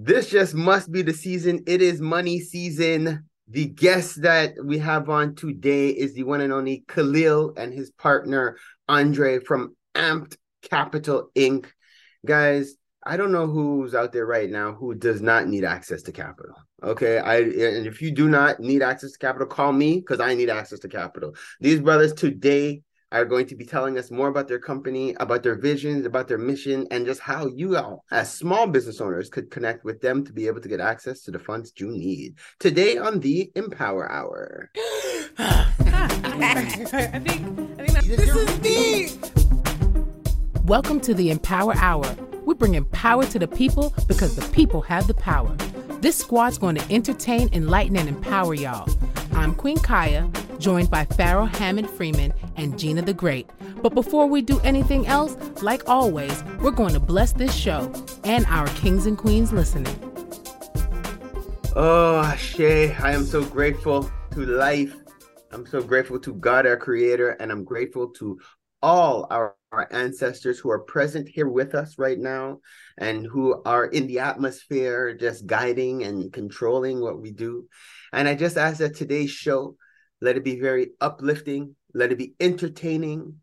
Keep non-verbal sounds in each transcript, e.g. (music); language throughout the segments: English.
This just must be the season. It is money season. The guest that we have on today is the one and only Kaleel and his partner Andre from Ampd Capital Inc. Guys, I don't know who's out there right now who does not need access to capital. Okay, I and if you do not need access to capital, call me because I need access to capital. These brothers today are going to be telling us more about their company, about their visions, about their mission, and just how you all, as small business owners, could connect with them to be able to get access to the funds you need. Today on the Empower Hour. I think, I think this is deep. Welcome to the Empower Hour. We're bringing power to the people because the people have the power. This squad's going to entertain, enlighten, and empower y'all. I'm Queen Kaya, joined by Pharaoh Hammond Freeman and Gina the Great. But before we do anything else, like always, we're going to bless this show and our kings and queens listening. Oh, Shay, I am so grateful to life. I'm so grateful to God, our creator, and I'm grateful to all our, our ancestors who are present here with us right now and who are in the atmosphere, just guiding and controlling what we do. And I just ask that today's show, let it be very uplifting, let it be entertaining,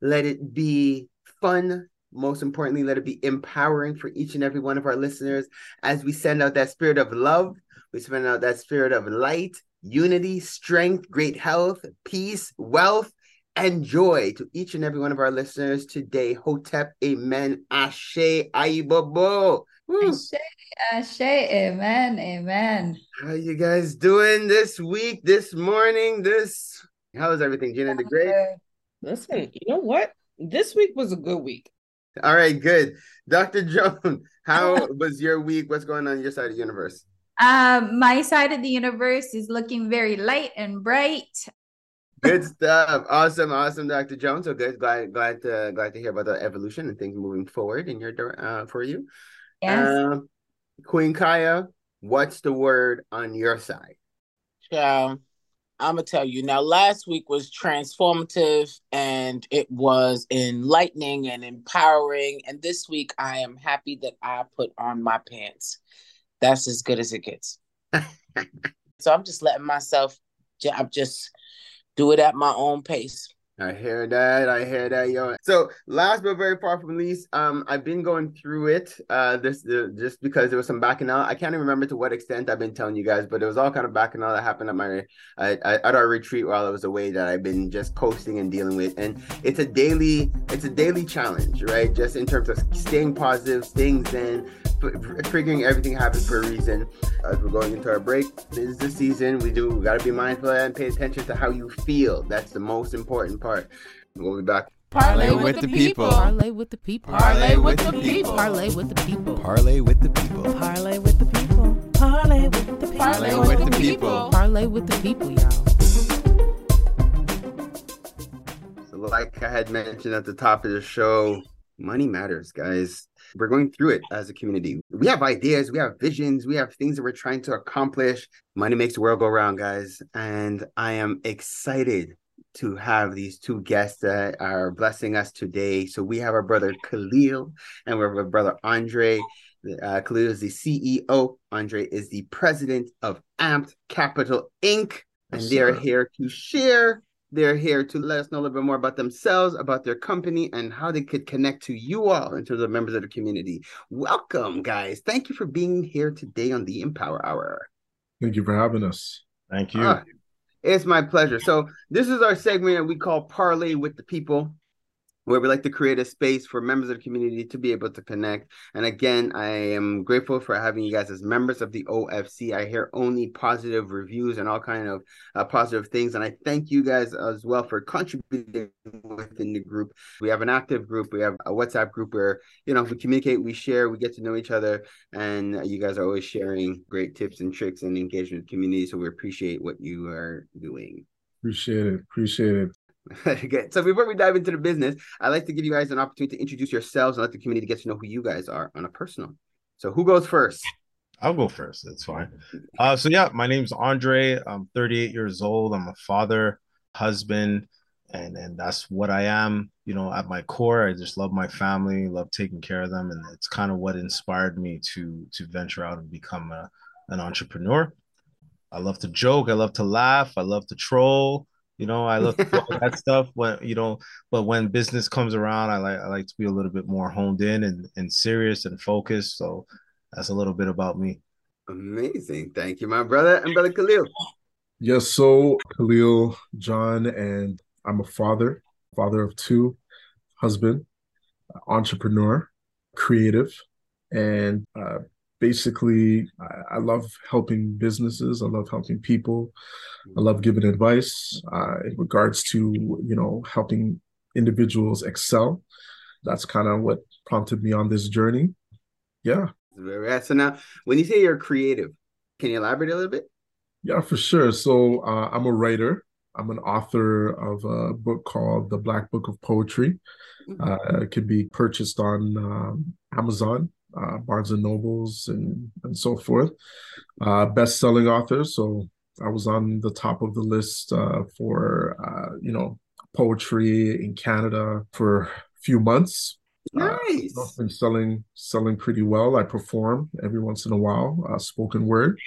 let it be fun. Most importantly, let it be empowering for each and every one of our listeners as we send out that spirit of love, we send out that spirit of light, unity, strength, great health, peace, wealth, and joy to each and every one of our listeners today. Hotep, amen, ashe, ayibobo. Ashe, ashe, amen, amen. How you guys doing this week, this morning, this? How is everything, Gina the Great? Listen, you know what? This week was a good week. All right, good. Dr. Joan, (laughs) how (laughs) was your week? What's going on, on your side of the universe? Um, my side of the universe is looking very light and bright. Good stuff. Awesome, awesome, Dr. Jones. So good. Glad, glad to glad to hear about the evolution and things moving forward in your uh, for you. Yes. Um, Queen Kaya, what's the word on your side? Yeah, I'm gonna tell you now. Last week was transformative and it was enlightening and empowering. And this week, I am happy that I put on my pants. That's as good as it gets. (laughs) so I'm just letting myself. I'm just do it at my own pace. I hear that. I hear that, yo. So, last but very far from least, um, I've been going through it. Uh, this uh, just because there was some backing out. I can't even remember to what extent I've been telling you guys, but it was all kind of backing out that happened at my at, at our retreat while I was away that I've been just coasting and dealing with. And it's a daily, it's a daily challenge, right? Just in terms of staying positive, staying zen, figuring everything happens for a reason. As we're going into our break, this is the season. We do we gotta be mindful and pay attention to how you feel. That's the most important part. We'll be back. Parlay with the people. Parlay with the people. Parlay with the people. Parlay with the people. Parlay with the people. Parlay with the people. Parlay with the people. Parlay with the people. Parlay with the people, y'all. So, like I had mentioned at the top of the show, money matters, guys. We're going through it as a community. We have ideas, we have visions, we have things that we're trying to accomplish. Money makes the world go round, guys. And I am excited to have these two guests that are blessing us today. So we have our brother Kaleel and we have our brother Andre. Uh, Kaleel is the CEO. Andre is the president of Ampd Capital Inc. And Yes, they are here to share. They're here to let us know a little bit more about themselves, about their company, and how they could connect to you all in terms of members of the community. Welcome, guys. Thank you for being here today on the Empower Hour. Thank you for having us. Thank you. Ah, it's my pleasure. So this is our segment that we call Parlay with the People, where we like to create a space for members of the community to be able to connect. And again, I am grateful for having you guys as members of the OFC. I hear only positive reviews and all kind of uh, positive things, and I thank you guys as well for contributing within the group. We have an active group. We have a WhatsApp group where you know we communicate, we share, we get to know each other, and you guys are always sharing great tips and tricks and engagement community. So we appreciate what you are doing. Appreciate it. Appreciate it. (laughs) okay, so before we dive into the business, I'd like to give you guys an opportunity to introduce yourselves and let the community get to know who you guys are on a personal. So who goes first? I'll go first. That's fine. Uh, so yeah, my name's Andre. I'm 38 years old. I'm a father, husband, and and that's what I am. You know, at my core, I just love my family, love taking care of them, and it's kind of what inspired me to to venture out and become a, an entrepreneur. I love to joke, I love to laugh, I love to troll. You know, I love that stuff when you know, but when business comes around, I like I like to be a little bit more honed in and, and serious and focused. So that's a little bit about me. Amazing. Thank you, my brother and brother Kaleel. Yes, so Kaleel, John, and I'm a father, father of two, husband, entrepreneur, creative, and uh, basically I, I, love helping businesses. I love helping people. I love giving advice uh, in regards to you know helping individuals excel. That's kind of what prompted me on this journey. Yeah. So now, when you say you're creative, can you elaborate a little bit? Yeah, for sure. So uh, I'm a writer. I'm an author of a book called The Black Book of Poetry. Mm-hmm. Uh, it can be purchased on um, Amazon, uh, Barnes and Nobles, and and so forth. Uh, best-selling author. So I was on the top of the list uh, for uh, you know poetry in Canada for a few months. Uh, nice. Uh, been selling selling pretty well. I perform every once in a while, uh, spoken word.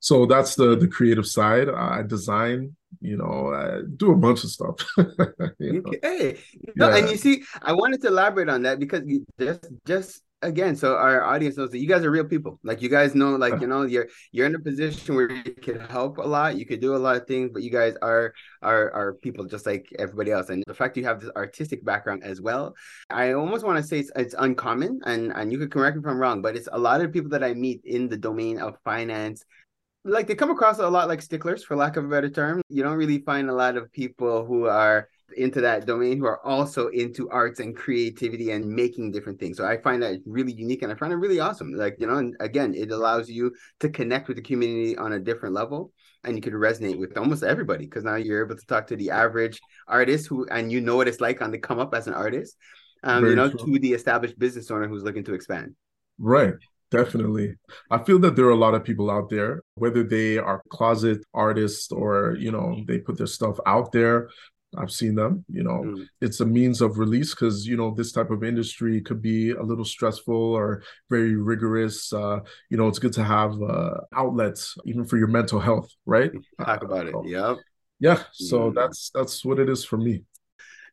So that's the the creative side. I design, you know, I do a bunch of stuff. (laughs) you know? Hey, no, yeah. and you see, I wanted to elaborate on that because just just again so our audience knows that you guys are real people. Like you guys know like (laughs) you know you're you're in a position where you can help a lot you could do a lot of things but you guys are are are people just like everybody else. And the fact you have this artistic background as well i almost want to say it's, it's uncommon and and you could correct me if i'm wrong but it's a lot of people that i meet in the domain of finance like they come across a lot like sticklers for lack of a better term. You don't really find a lot of people who are into that domain who are also into arts and creativity and making different things. So I find that really unique and I find it really awesome. Like, you know, and again, it allows you to connect with the community on a different level and you could resonate with almost everybody because now you're able to talk to the average artist who and you know what it's like on the come up as an artist. Um, you know, true. to the established business owner who's looking to expand. Right. Definitely. I feel that there are a lot of people out there, whether they are closet artists or, you know, they put their stuff out there, I've seen them. You know, mm. it's a means of release because you know this type of industry could be a little stressful or very rigorous. Uh, you know, it's good to have uh, outlets even for your mental health, right? Talk about uh, it. Yep. Yeah. So mm. that's that's what it is for me.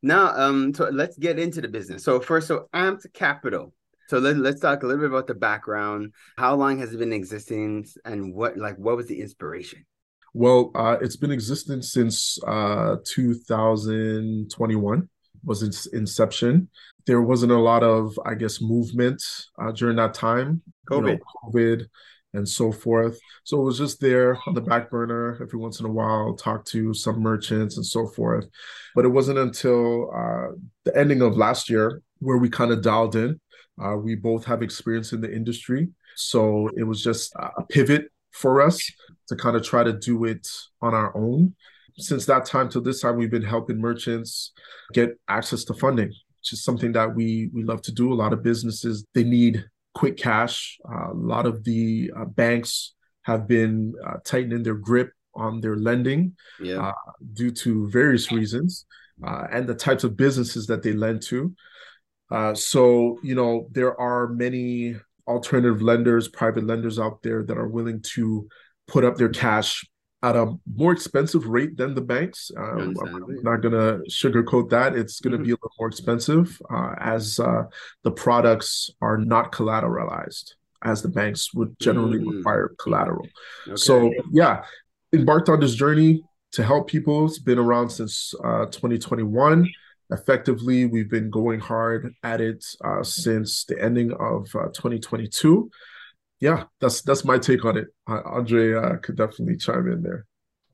Now, um, so let's get into the business. So first, so Ampd Capital. So let, let's talk a little bit about the background. How long has it been existing, and what like what was the inspiration? Well, uh, it's been existing since uh, 2021 was its inception. There wasn't a lot of, I guess, movement uh, during that time. COVID, you know, COVID, and so forth. So it was just there on the back burner every once in a while. Talk to some merchants and so forth. But it wasn't until uh, the ending of last year where we kind of dialed in. Uh, we both have experience in the industry, so it was just a pivot for us to kind of try to do it on our own. Since that time till this time, we've been helping merchants get access to funding, which is something that we we love to do. A lot of businesses they need quick cash. Uh, a lot of the uh, banks have been uh, tightening their grip on their lending yeah. Uh, due to various reasons uh, and the types of businesses that they lend to. Uh, so you know there are many alternative lenders, private lenders out there that are willing to put up their cash at a more expensive rate than the banks. Uh, I'm not going to sugarcoat that. It's going to mm-hmm. be a little more expensive uh, as uh, the products are not collateralized, as the banks would generally mm-hmm. require collateral. Okay. So, yeah, embarked on this journey to help people. It's been around since uh, 2021 effectively we've been going hard at it uh, since the ending of uh, 2022 yeah that's that's my take on it. Uh, andre uh, could definitely chime in there.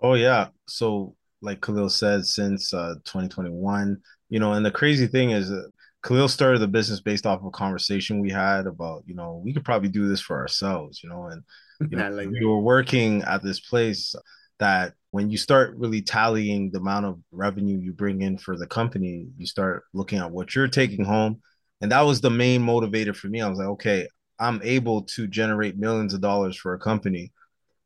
Oh yeah. So like Kaleel said since uh, 2021 you know and the crazy thing is Kaleel started the business based off of a conversation we had about you know we could probably do this for ourselves you know and you know, (laughs) like we were working at this place that when you start really tallying the amount of revenue you bring in for the company, you start looking at what you're taking home. And that was the main motivator for me. I was like, okay, I'm able to generate millions of dollars for a company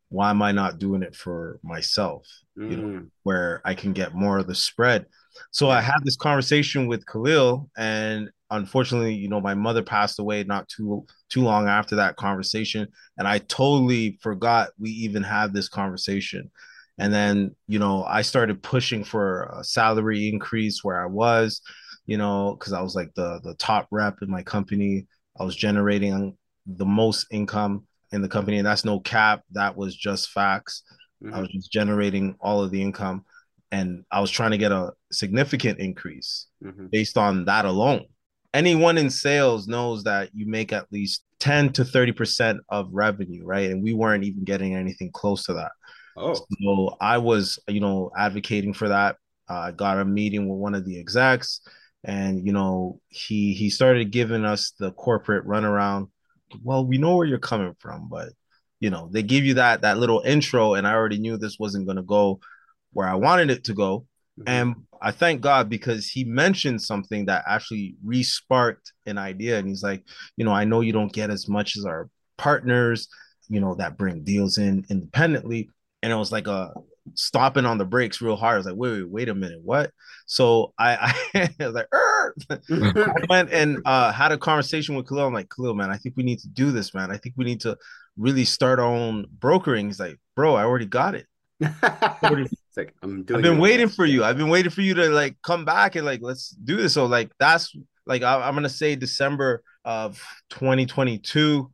why am I not doing it for myself? Mm. You know, where I can get more of the spread. So I had this conversation with Kaleel, and unfortunately, you know, my mother passed away not too too long after that conversation, and I totally forgot we even had this conversation. And then, you know, I started pushing for a salary increase where I was, you know, because I was like the the top rep in my company. I was generating the most income in the company, and that's no cap. That was just facts. Mm-hmm. I was just generating all of the income, and I was trying to get a significant increase mm-hmm. based on that alone. Anyone in sales knows that you make at least 10 to 30% of revenue, right? And we weren't even getting anything close to that. Oh. So I was, you know, advocating for that. Uh, I got a meeting with one of the execs, and you know, he he started giving us the corporate runaround. Well, we know where you're coming from, but you know, they give you that that little intro, and I already knew this wasn't going to go where I wanted it to go. Mm-hmm. And I thank God because he mentioned something that actually re-sparked an idea. And he's like, you know, I know you don't get as much as our partners, you know, that bring deals in independently, and it was like a stopping on the brakes real hard. I was like, wait, wait, wait a minute, what? So I, I, (laughs) I was like, (laughs) I went and uh, had a conversation with Kaleel. I'm like, Kaleel, man, I think we need to do this, man. I think we need to really start our own brokering. He's like, bro, I already got it. (laughs) it's like I'm doing. I've been waiting for you. I've been waiting for you to like come back and like let's do this. So like that's like I, am gonna say December of 2022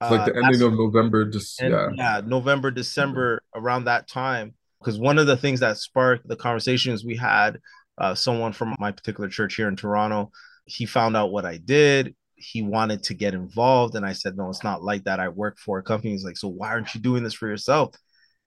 it's like the uh, ending of November, just yeah, yeah, November, December, around that time. Because one of the things that sparked the conversations we had, uh, someone from my particular church here in Toronto, he found out what I did. He wanted to get involved, and I said, "No, it's not like that. I work for a company." He's like, "So why aren't you doing this for yourself?"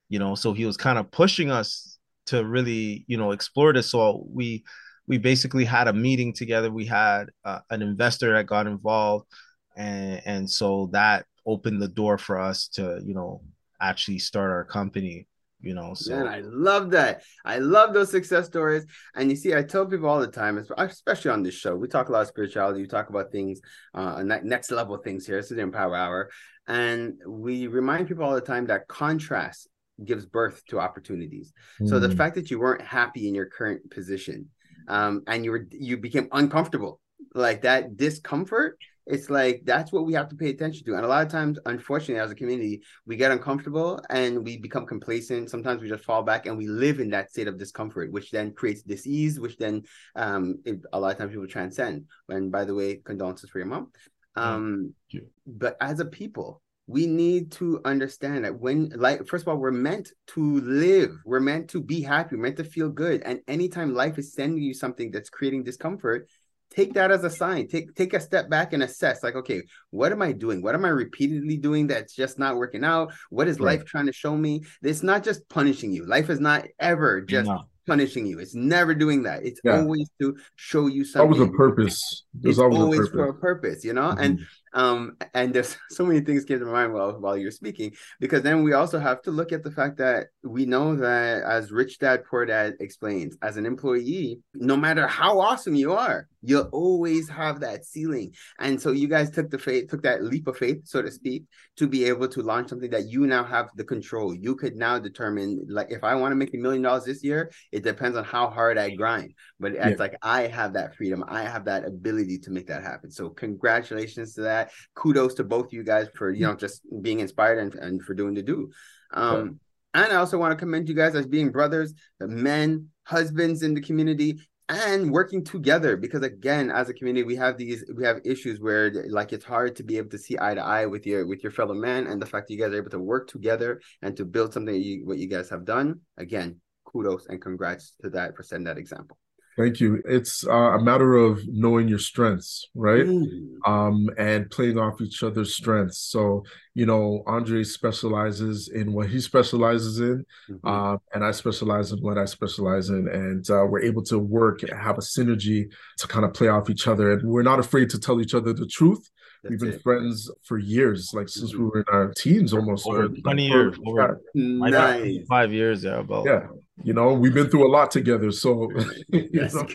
You know, so he was kind of pushing us to really, you know, explore this. So we we basically had a meeting together. We had uh, an investor that got involved, and and so that opened the door for us to you know actually start our company you know so. Man, i love that. I love those success stories. And you see i tell people all the time especially on this show we talk a lot of spirituality we talk about things uh next level things here. This is the empower hour. And we remind people all the time that contrast gives birth to opportunities. Mm. so the mm. fact that you weren't happy in your current position um and you were you became uncomfortable like that discomfort it's like that's what we have to pay attention to. And a lot of times unfortunately as a community we get uncomfortable and we become complacent. Sometimes we just fall back and we live in that state of discomfort which then creates disease which then um it, a lot of times people transcend. And by the way condolences for your mom. Um you. but as a people we need to understand that when like first of all we're meant to live. We're meant to be happy. We're meant to feel good. And anytime life is sending you something that's creating discomfort take that as a sign take take a step back and assess like okay what am i doing what am i repeatedly doing that's just not working out what is right. life trying to show me it's not just punishing you life is not ever just no. punishing you it's never doing that it's yeah. always to show you something that was a purpose There's it's always, always a purpose. for a purpose you know mm-hmm. and um, and there's (laughs) so many things came to my mind while while you're speaking, because then we also have to look at the fact that we know that as Rich Dad Poor Dad explains, as an employee, no matter how awesome you are, you'll always have that ceiling. And so you guys took the faith, took that leap of faith, so to speak, to be able to launch something that you now have the control. You could now determine, like, if I want to make a million dollars this year, it depends on how hard I grind. But it's yeah. like I have that freedom, I have that ability to make that happen. So congratulations to that Kudos to both you guys for you know just being inspired and, and for doing the do. Um, And I also want to commend you guys as being brothers, men, husbands in the community, and working together because again as a community we have these we have issues where like it's hard to be able to see eye to eye with your with your fellow man and the fact that you guys are able to work together and to build something you, what you guys have done again kudos and congrats to that for setting that example Thank you. It's uh, a matter of knowing your strengths, right? Mm. Um, and playing off each other's strengths. So, you know, Andre specializes in what he specializes in, mm-hmm. uh, and I specialize in what I specialize in. And uh, we're able to work have a synergy to kind of play off each other. And we're not afraid to tell each other the truth. That's We've been it. friends for years, like since we were in our teens almost. Over 20 years. Over nice. Five years, yeah. About. Yeah you know we've been through a lot together so (laughs) you (laughs) know,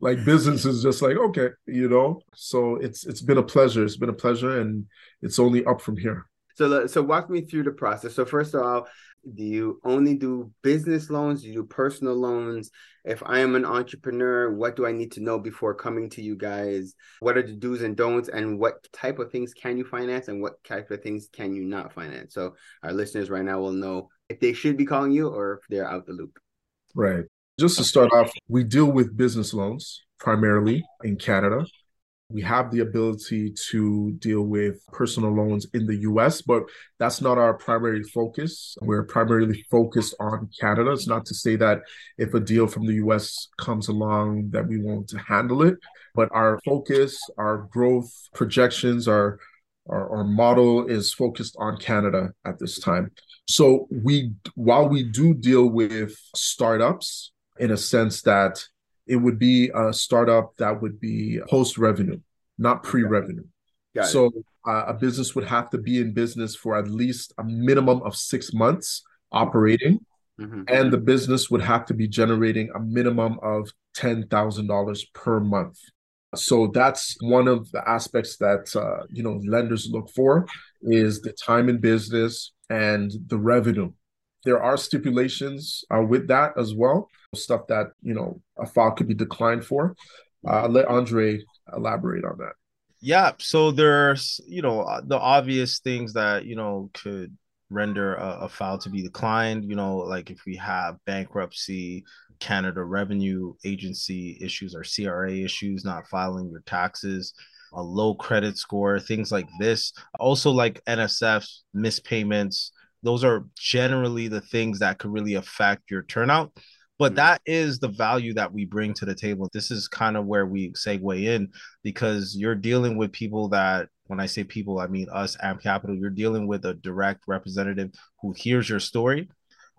like business is just like okay you know so it's it's been a pleasure it's been a pleasure and it's only up from here So so walk me through the process. So first of all, do you only do business loans? Do you do personal loans? If I am an entrepreneur, what do I need to know before coming to you guys? What are the do's and don'ts? And what type of things can you finance and what type of things can you not finance? So our listeners right now will know if they should be calling you or if they're out the loop. Right. Just to start off, we deal with business loans primarily in Canada. We have the ability to deal with personal loans in the US, but that's not our primary focus. We're primarily focused on Canada. It's not to say that if a deal from the US comes along that we won't handle it, but our focus, our growth projections, our our, our model is focused on Canada at this time. So we while we do deal with startups in a sense that it would be a startup that would be post revenue, not pre revenue. So uh, a business would have to be in business for at least a minimum of six months operating, mm-hmm. and the business would have to be generating a minimum of ten thousand dollars per month. So that's one of the aspects that uh, you know lenders look for is the time in business and the revenue. There are stipulations uh, with that as well, stuff that you know a file could be declined for. Uh, let Andre elaborate on that. Yeah, so there's you know uh, the obvious things that you know could render a, a file to be declined. You know, like if we have bankruptcy, Canada Revenue Agency issues or CRA issues, not filing your taxes, a low credit score, things like this. Also, like NSF mispayments, those are generally the things that could really affect your turnout. But mm-hmm. that is the value that we bring to the table. This is kind of where we segue in because you're dealing with people that, when I say people, I mean us, Ampd Capital, you're dealing with a direct representative who hears your story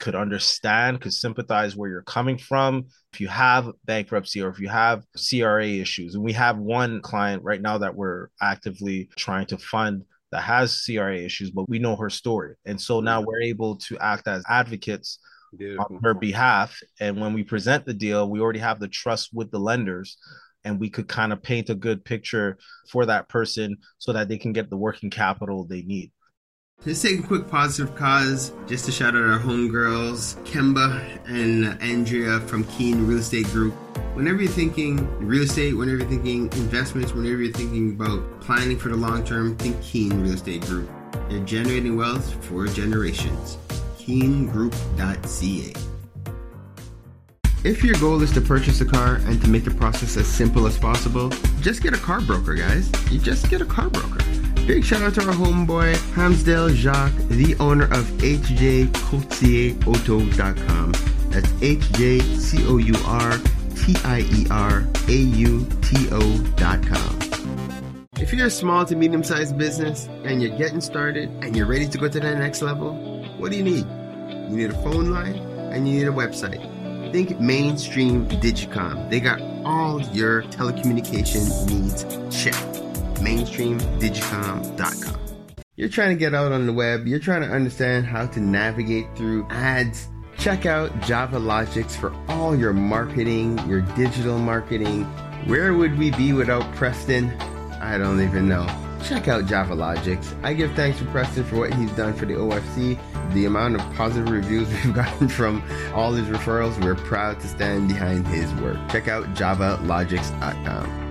could understand, could sympathize where you're coming from. If you have bankruptcy or if you have CRA issues, and we have one client right now that we're actively trying to fund that has CRA issues, but we know her story. And so now we're able to act as advocates Beautiful. on her behalf. And when we present the deal, we already have the trust with the lenders and we could kind of paint a good picture for that person so that they can get the working capital they need. Just take a quick positive cause just to shout out our homegirls, Kemba and Andrea from Keen Real Estate Group. Whenever you're thinking real estate, whenever you're thinking investments, whenever you're thinking about planning for the long term, think Keen Real Estate Group. They're generating wealth for generations. KeenGroup.ca. If your goal is to purchase a car and to make the process as simple as possible, just get a car broker, guys. You just get a car broker. Big shout out to our homeboy, Hamsdale Jacques, the owner of HJCourtierAuto.com. That's H-J-C-O-U-R-T-I-E-R-A-U-T-O.com. If you're a small to medium sized business and you're getting started and you're ready to go to the next level, what do you need? You need a phone line and you need a website. Think Mainstream Digicom. They got all your telecommunication needs checked mainstreamdigicom.com. You're trying to get out on the web, you're trying to understand how to navigate through ads. Check out Java Logics for all your marketing, your digital marketing. Where would we be without Preston? I don't even know. Check out Java Logics. I give thanks to Preston for what he's done for the OFC. The amount of positive reviews (laughs) we've gotten from all his referrals, we're proud to stand behind his work. Check out javalogics.com.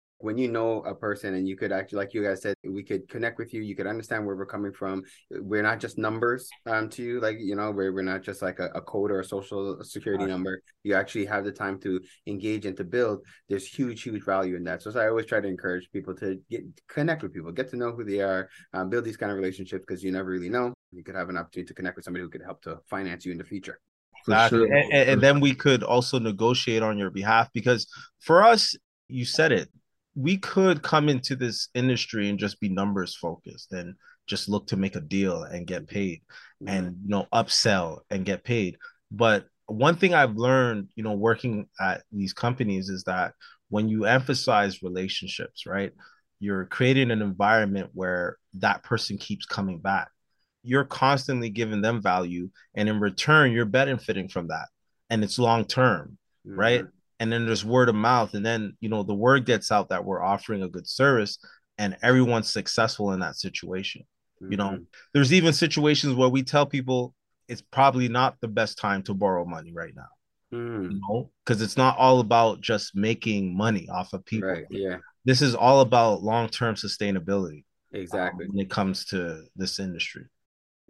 When you know a person and you could actually, like you guys said, we could connect with you, you could understand where we're coming from. We're not just numbers um, to you, like, you know, we're, we're not just like a, a code or a social security number. You actually have the time to engage and to build. There's huge, huge value in that. So, so I always try to encourage people to get connect with people, get to know who they are, um, build these kind of relationships because you never really know. You could have an opportunity to connect with somebody who could help to finance you in the future. For Exactly. sure. And, and- and then we could also negotiate on your behalf because for us, you said it, we could come into this industry and just be numbers focused and just look to make a deal and get paid and you know upsell and get paid. But one thing I've learned, you know, working at these companies is that when you emphasize relationships, right, you're creating an environment where that person keeps coming back. You're constantly giving them value, and in return, you're benefiting from that, and it's long term, right? Mm-hmm. And then there's word of mouth, and then you know the word gets out that we're offering a good service, and everyone's successful in that situation. You know, there's even situations where we tell people it's probably not the best time to borrow money right now Mm, you know because it's not all about just making money off of people right. Yeah. this is all about long-term sustainability um, Exactly. when it comes to this industry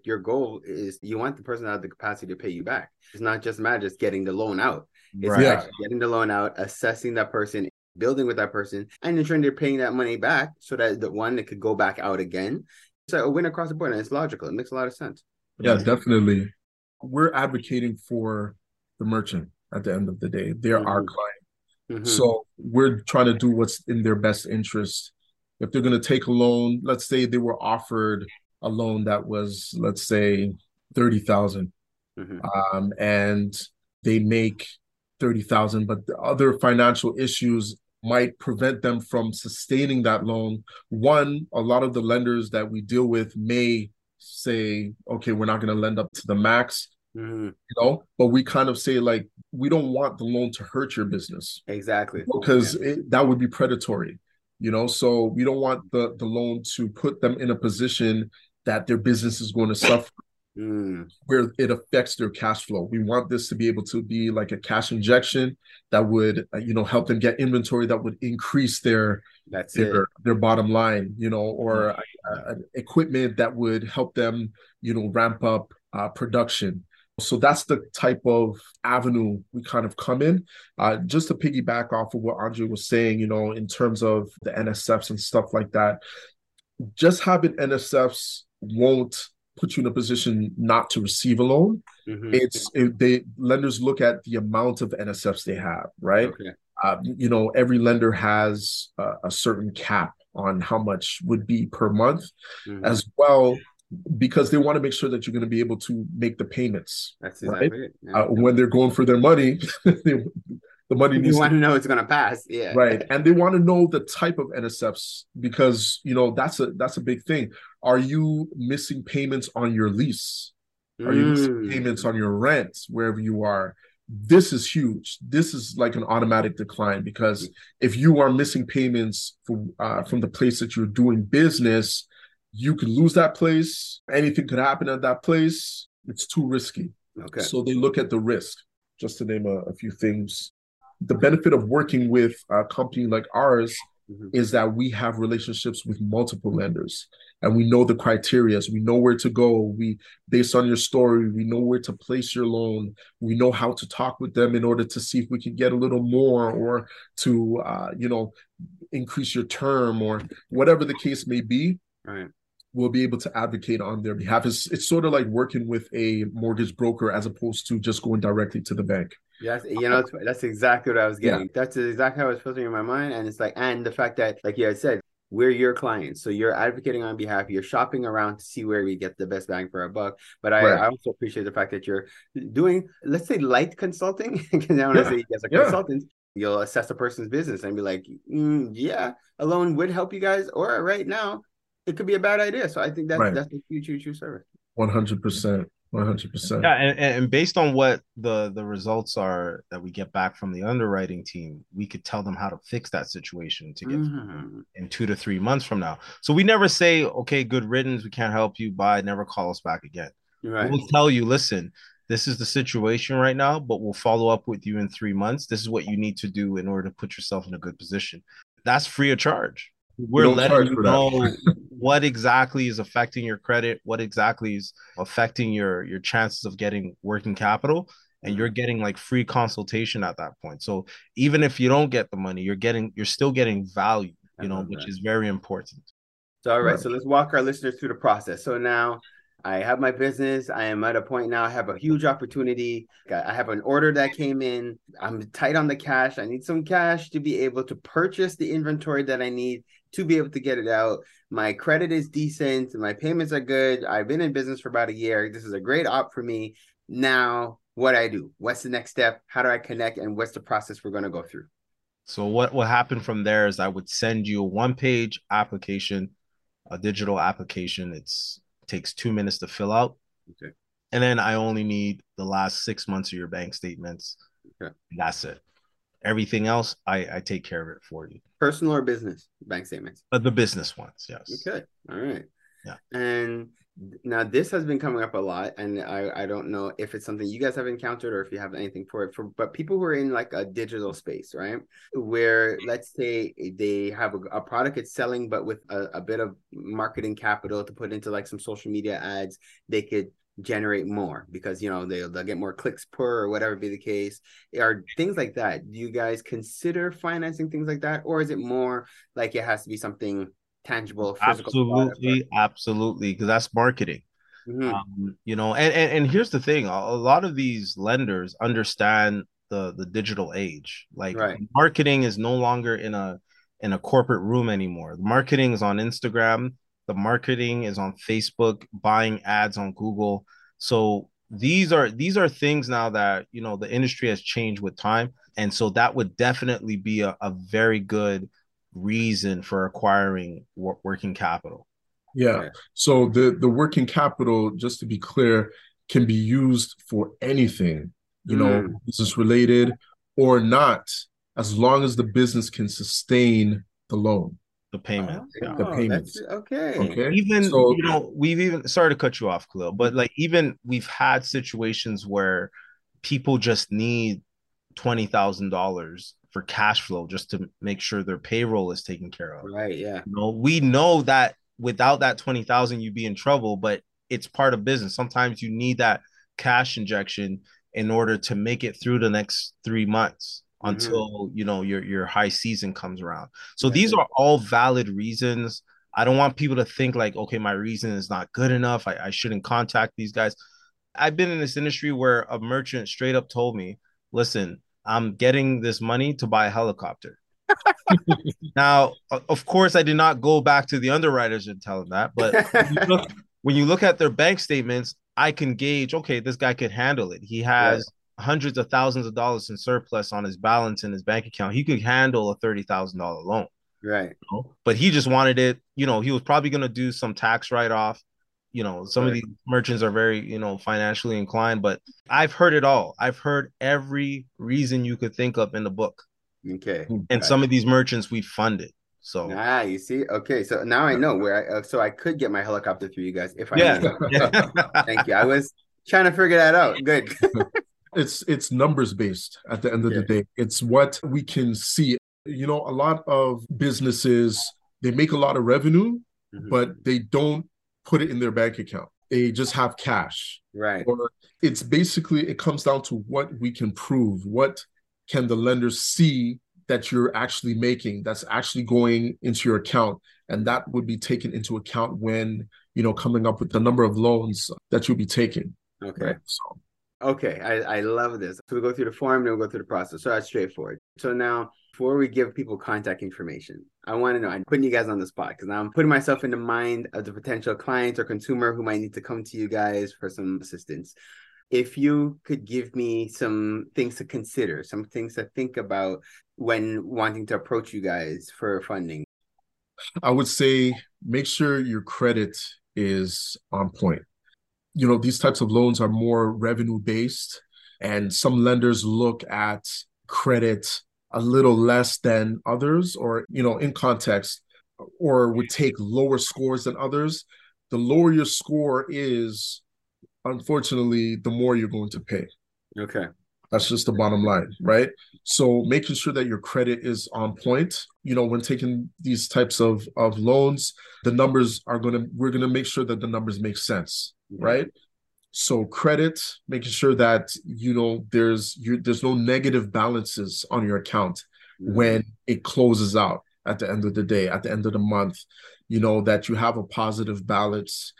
your goal is you want the person to have the capacity to pay you back. It's not just matter just getting the loan out. It's right actually getting the loan out, assessing that person, building with that person, and ensuring they're paying that money back so that the one that could go back out again. So a win across the board, and it's logical. It makes a lot of sense. Yeah, definitely. We're advocating for the merchant at the end of the day. They're our Mhm. client. Mhm. So we're trying to do what's in their best interest. If they're going to take a loan, let's say they were offered a loan that was, let's say, 30,000 Mhm. um, and they make 30,000, but the other financial issues might prevent them from sustaining that loan. One, a lot of the lenders that we deal with may say, okay, we're not going to lend up to the max, Mhm. you know, but we kind of say, like, we don't want the loan to hurt your business Exactly. because it, that would be predatory, you know. So we don't want the the loan to put them in a position that their business is going to suffer Mm, where it affects their cash flow. We want this to be able to be like a cash injection that would, uh, you know, help them get inventory that would increase their that's it. their their bottom line, you know, or uh, equipment that would help them, you know, ramp up uh, production. So that's the type of avenue we kind of come in. Uh, just to piggyback off of what Andre was saying, you know, in terms of the NSFs and stuff like that, just having NSFs won't put you in a position not to receive a loan. Mhm. It's it, they lenders look at the amount of NSFs they have, right? Okay. uh, you know, every lender has a, a certain cap on how much would be per month Mhm. as well, because they want to make sure that you're going to be able to make the payments That's right? exactly it. Yeah. uh, when they're going for their money. (laughs) they, the money you want to to know it's gonna pass. Yeah. right, and they want to know the type of NSFs because you know that's a that's a big thing. Are you missing payments on your lease? Are you missing Mm. payments on your rent wherever you are? This is huge. This is like an automatic decline because if you are missing payments from uh, from the place that you're doing business, you could lose that place. Anything could happen at that place. It's too risky. Okay. So they look at the risk. Just to name a, a few things, the benefit of working with a company like ours Mhm. is that we have relationships with multiple lenders and we know the criterias we know where to go we based on your story we know where to place your loan we know how to talk with them in order to see if we can get a little more or to uh, you know increase your term or whatever the case may be Right. we'll be able to advocate on their behalf. It's it's sort of like working with a mortgage broker as opposed to just going directly to the bank. Yes, you know that's exactly what I was getting. Yeah. That's exactly how it was filtering in my mind, and it's like, and the fact that, like you had said, we're your clients, so you're advocating on behalf. You're shopping around to see where we get the best bang for our buck. But I, Right. I also appreciate the fact that you're doing, let's say, light consulting. (laughs) Because I want to Yeah. say, as a Yeah. consultant, you'll assess a person's business and be like, mm, yeah, a loan would help you guys, or right now, it could be a bad idea. So I think that's Right. that's a huge, huge, huge service. One hundred percent. One hundred percent. Yeah, and, and based on what the the results are that we get back from the underwriting team, we could tell them how to fix that situation to get Mhm. in two to three months from now. So we never say, okay, good riddance, we can't help you, bye, never call us back again. Right. We'll tell you, listen, this is the situation right now, but we'll follow up with you in three months. This is what you need to do in order to put yourself in a good position. That's free of charge. We're letting you know (laughs) what exactly is affecting your credit, what exactly is affecting your your chances of getting working capital, and you're getting like free consultation at that point. So even if you don't get the money, you're getting you're still getting value, you know, which that. is very important. So all right, Right. so let's walk our listeners through the process. So now I have my business. I am at a point now. I have a huge opportunity. I I have an order that came in. I'm tight on the cash. I need some cash to be able to purchase the inventory that I need to be able to get it out. My credit is decent. My payments are good. I've been in business for about a year. This is a great op for me. Now, what I do? What's the next step? How do I connect? And what's the process we're going to go through? So what what happened from there is I would send you a one page application, a digital application. It's takes two minutes to fill out. Okay. And then I only need the last six months of your bank statements. Okay. That's it. Everything else, I, I take care of it for you. Personal or business bank statements? But the business ones, yes. Okay. All right. Yeah. And now this has been coming up a lot, and I I don't know if it's something you guys have encountered or if you have anything for it. For but people who are in like a digital space, right, where mm-hmm. let's say they have a, a product it's selling, but with a, a bit of marketing capital to put into like some social media ads, they could generate more because you know they'll, they'll get more clicks per or whatever be the case are things like that do you guys consider financing things like that or is it more like it has to be something tangible Absolutely, absolutely, because that's marketing. or- Mhm. Um, you know, and, and and here's the thing: a, a lot of these lenders understand the the digital age. Like Right. marketing is no longer in a in a corporate room anymore. The marketing is on Instagram. The marketing is on Facebook. Buying ads on Google. So these are these are things now that you know the industry has changed with time, and so that would definitely be a, a very good reason for acquiring wor- working capital. Yeah. So the the working capital, just to be clear, can be used for anything, you know, Mm. business related or not, as long as the business can sustain the loan. The payment. yeah. The Oh, payments. okay Okay. even So- you know we've even sorry to cut you off Kaleel, but like even we've had situations where people just need twenty thousand dollars for cash flow just to make sure their payroll is taken care of. right yeah You know, we know that without that twenty thousand you'd be in trouble, but it's part of business. Sometimes you need that cash injection in order to make it through the next three months. Mm-hmm. until you know your your high season comes around. So Yeah. these are all valid reasons. I don't want people to think like, okay, my reason is not good enough. I, I shouldn't contact these guys. I've been in this industry where a merchant straight up told me, listen, I'm getting this money to buy a helicopter. (laughs) now, of course, I did not go back to the underwriters and tell them that, but when you look, (laughs) when you look at their bank statements, I can gauge, okay, this guy could handle it. He has hundreds of thousands of dollars in surplus on his balance in his bank account. He could handle a $30,000 loan right you know? but he just wanted it you know he was probably going to do some tax write-off you know some of these merchants are very you know financially inclined but i've heard it all i've heard every reason you could think of in the book okay and some of these merchants we funded so Ah, you see? Okay, so now I know where I uh, so I could get my helicopter through you guys if I yeah. (laughs) Thank you. I was trying to figure that out. Good. (laughs) It's it's numbers based at the end of the day. It's what we can see. You know, a lot of businesses they make a lot of revenue, Mhm. but they don't put it in their bank account. They just have cash. right. Or it's basically it comes down to what we can prove. What can the lenders see that you're actually making that's actually going into your account and that would be taken into account when you know coming up with the number of loans that you'll be taking Okay. right so Okay, I, I love this. So we go through the form, then we'll go through the process. So that's straightforward. So now, before we give people contact information, I want to know. I'm putting you guys on the spot because now I'm putting myself in the mind of the potential client or consumer who might need to come to you guys for some assistance. If you could give me some things to consider, some things to think about when wanting to approach you guys for funding. I would say make sure your credit is on point. You know, these types of loans are more revenue based, and some lenders look at credit a little less than others, or, you know, in context, or would take lower scores than others. The lower your score is, unfortunately, the more you're going to pay. Okay. That's just the bottom line, right? So making sure that your credit is on point. You know, when taking these types of of loans, the numbers are gonna we're gonna make sure that the numbers make sense, right? So credit, making sure that you know there's you there's no negative balances on your account mm-hmm. when it closes out at the end of the day, at the end of the month. You know that you have a positive balance.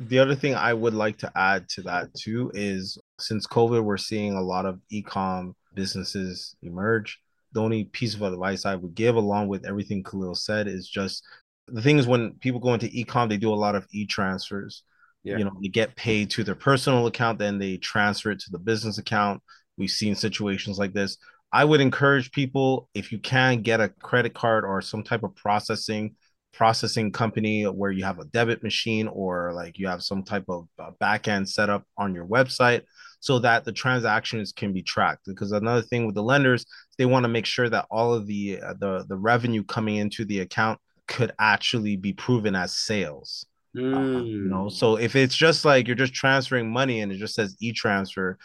The other thing I would like to add to that too is since COVID, we're seeing a lot of e-com businesses emerge. The only piece of advice I would give, along with everything Kaleel said, is just the thing is when people go into e-com, they do a lot of e-transfers. Yeah. You know, they get paid to their personal account, then they transfer it to the business account. We've seen situations like this. I would encourage people if you can get a credit card or some type of processing processing company where you have a debit machine or like you have some type of uh, back end set up on your website so that the transactions can be tracked because another thing with the lenders they want to make sure that all of the uh, the the revenue coming into the account could actually be proven as sales uh, you know so if it's just like you're just transferring money and it just says e-transfer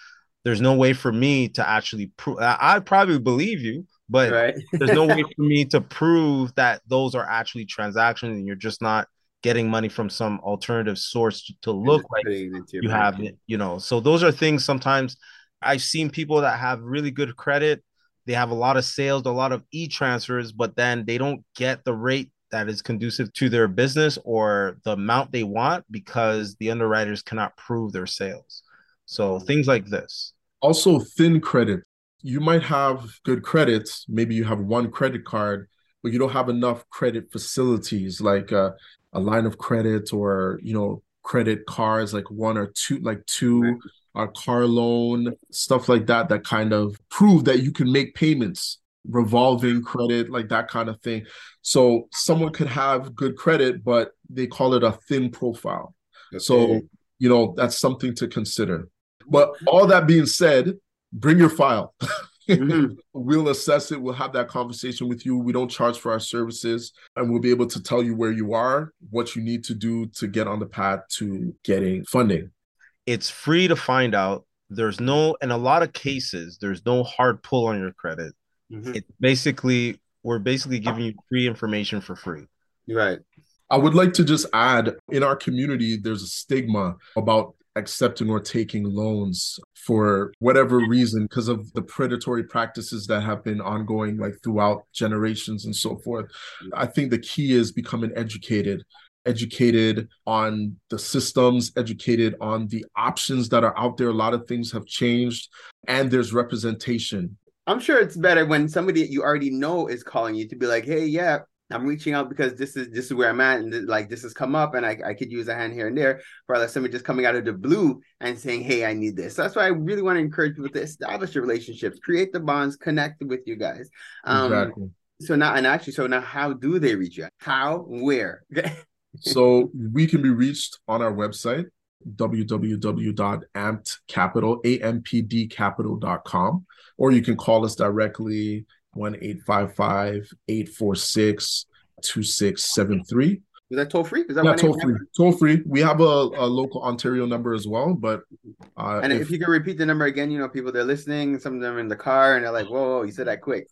there's no way for me to actually prove i probably believe you but right. (laughs) there's no way for me to prove that those are actually transactions and you're just not getting money from some alternative source to, to look like you have it, you know. So those are things sometimes I've seen people that have really good credit, they have a lot of sales, a lot of e-transfers, but then they don't get the rate that is conducive to their business or the amount they want because the underwriters cannot prove their sales. So things like this. Also thin credit you might have good credits. Maybe you have one credit card, but you don't have enough credit facilities like uh, a line of credit or you know credit cards, like one or two, like two, a car loan, stuff like that. That kind of prove that you can make payments, revolving credit, like that kind of thing. So someone could have good credit, but they call it a thin profile. Okay. So you know that's something to consider. But all that being said, bring your file. mm-hmm. (laughs) We'll assess it. We'll have that conversation with you. We don't charge for our services, and we'll be able to tell you where you are, what you need to do to get on the path to getting funding. It's free to find out. There's no, in a lot of cases, there's no hard pull on your credit. Mm-hmm. It basically, we're basically giving you free information for free. Right. I would like to just add in our community, there's a stigma about accepting or taking loans for whatever reason because of the predatory practices that have been ongoing like throughout generations and so forth i think the key is becoming educated educated on the systems educated on the options that are out there a lot of things have changed and there's representation i'm sure it's better when somebody you already know is calling you to be like hey yeah I'm reaching out because this is this is where I'm at, and th- like this has come up, and I, I could use a hand here and there. Rather than somebody just coming out of the blue and saying, "Hey, I need this." So that's why I really want to encourage people to establish your relationships, create the bonds, connect with you guys. Um, exactly. So now, and actually, so now, how do they reach you? How? Where? (laughs) so we can be reached on our website www.ampedcapital ampdcapital.com or you can call us directly one eight five five eight four six two six seven three. Is that toll free? Is that yeah, toll free? Toll free. We have a, a local Ontario number as well, but uh, and if, if, you can repeat the number again, you know, people they're listening. Some of them are in the car and they're like, "Whoa, whoa you said that quick."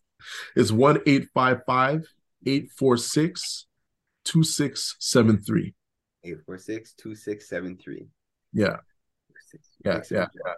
It's one eight five five eight four six two six seven three. Eight four six two six seven three. Yeah. Yeah, yeah,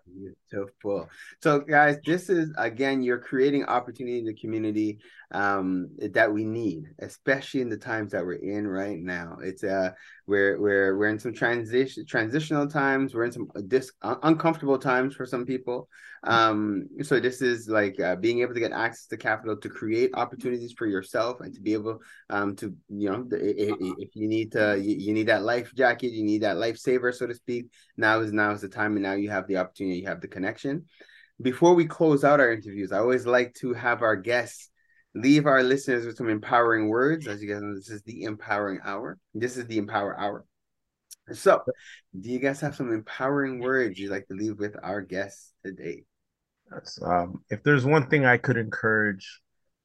Beautiful. So, guys, this is again, you're creating opportunity in the community um, that we need, especially in the times that we're in right now. It's uh, we're we're we're in some transition transitional times. We're in some dis- uncomfortable times for some people. Um, so this is like uh, being able to get access to capital to create opportunities for yourself and to be able um to you know if, if you need to you, you need that life jacket, you need that lifesaver, so to speak. Now is now is the time, and now you have the opportunity, you have the connection. Before we close out our interviews, I always like to have our guests leave our listeners with some empowering words. As you guys know, this is the empowering hour. This is the empower hour. So, do you guys have some empowering words you'd like to leave with our guests today? That's um, if there's one thing I could encourage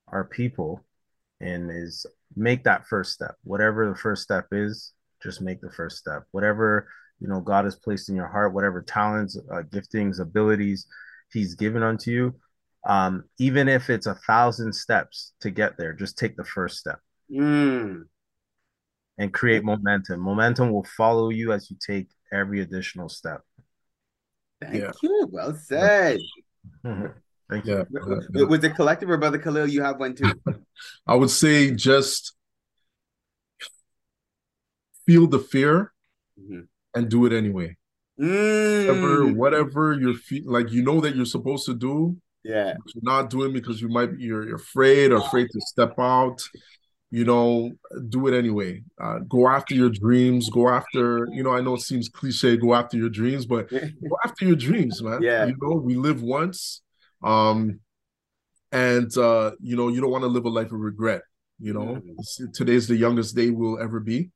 our people and is make that first step. Whatever the first step is, just make the first step. Whatever you know God has placed in your heart, whatever talents, uh, giftings, abilities He's given unto you, um, even if it's a thousand steps to get there, just take the first step mm. and create momentum. Momentum will follow you as you take every additional step. Thank yeah. you. Well said. (laughs) Thank you. Yeah. Was it collective or Brother Kaleel? You have one too. (laughs) I would say just feel the fear mm-hmm. And do it anyway. Mm. Whatever, whatever you're fe- like, you know that you're supposed to do, yeah. You're not doing because you might be you're, you're afraid or afraid to step out. You know, do it anyway. Uh, go after your dreams. Go after, you know, I know it seems cliche, go after your dreams, but (laughs) go after your dreams, man. Yeah. You know, we live once. Um, and uh, you know, you don't want to live a life of regret. You know, mm-hmm. today's the youngest day we'll ever be.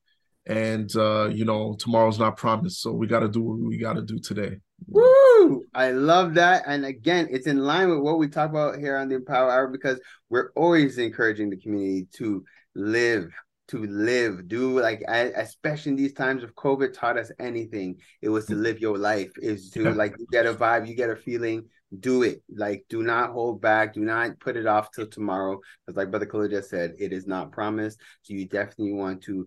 And uh, you know, tomorrow's not promised. So we gotta do what we gotta do today. Woo! I love that. And again, it's in line with what we talk about here on the Empower Hour because we're always encouraging the community to live, to live, do like, especially in these times of COVID, taught us anything. It was to live your life, is to like, you get a vibe, you get a feeling, do it. Like, do not hold back, do not put it off till tomorrow. Because, like Brother Kaleel just said, it is not promised. So, you definitely want to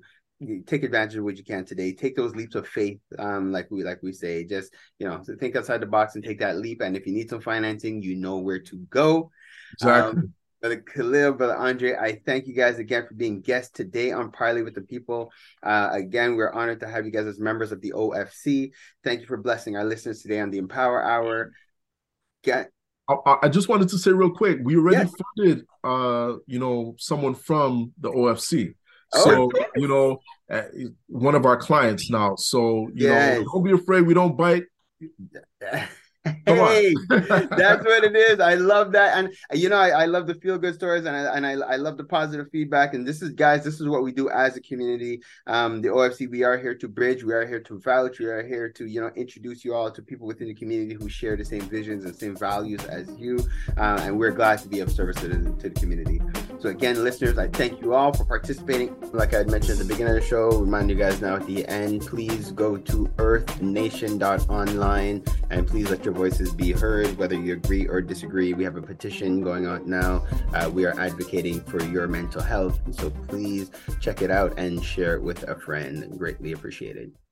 take advantage of what you can today take those leaps of faith um like we like we say just you know so think outside the box and take that leap and if you need some financing you know where to go exactly um, Brother Kaleel, Brother Andre, I thank you guys again for being guests today on Parley with the People. Uh, again, we're honored to have you guys as members of the OFC. Thank you for blessing our listeners today on the Empower Hour. Get I, I just wanted to say real quick, we already yes. funded uh, you know, someone from the OFC. So, oh. you know, uh, one of our clients now. So, you yes. know, don't be afraid. We don't bite. (laughs) hey, (laughs) that's what it is. I love that, and you know, I, I love the feel good stories, and I and I, I love the positive feedback. And this is, guys, this is what we do as a community. Um, the OFC, we are here to bridge, we are here to vouch, we are here to you know introduce you all to people within the community who share the same visions and same values as you, uh, and we're glad to be of service to the, to the community. So again, listeners, I thank you all for participating. Like I mentioned at the beginning of the show, remind you guys now at the end, please go to earthnation.online and please let your voices be heard, whether you agree or disagree. We have a petition going on now. Uh, we are advocating for your mental health. So please check it out and share it with a friend. Greatly appreciated.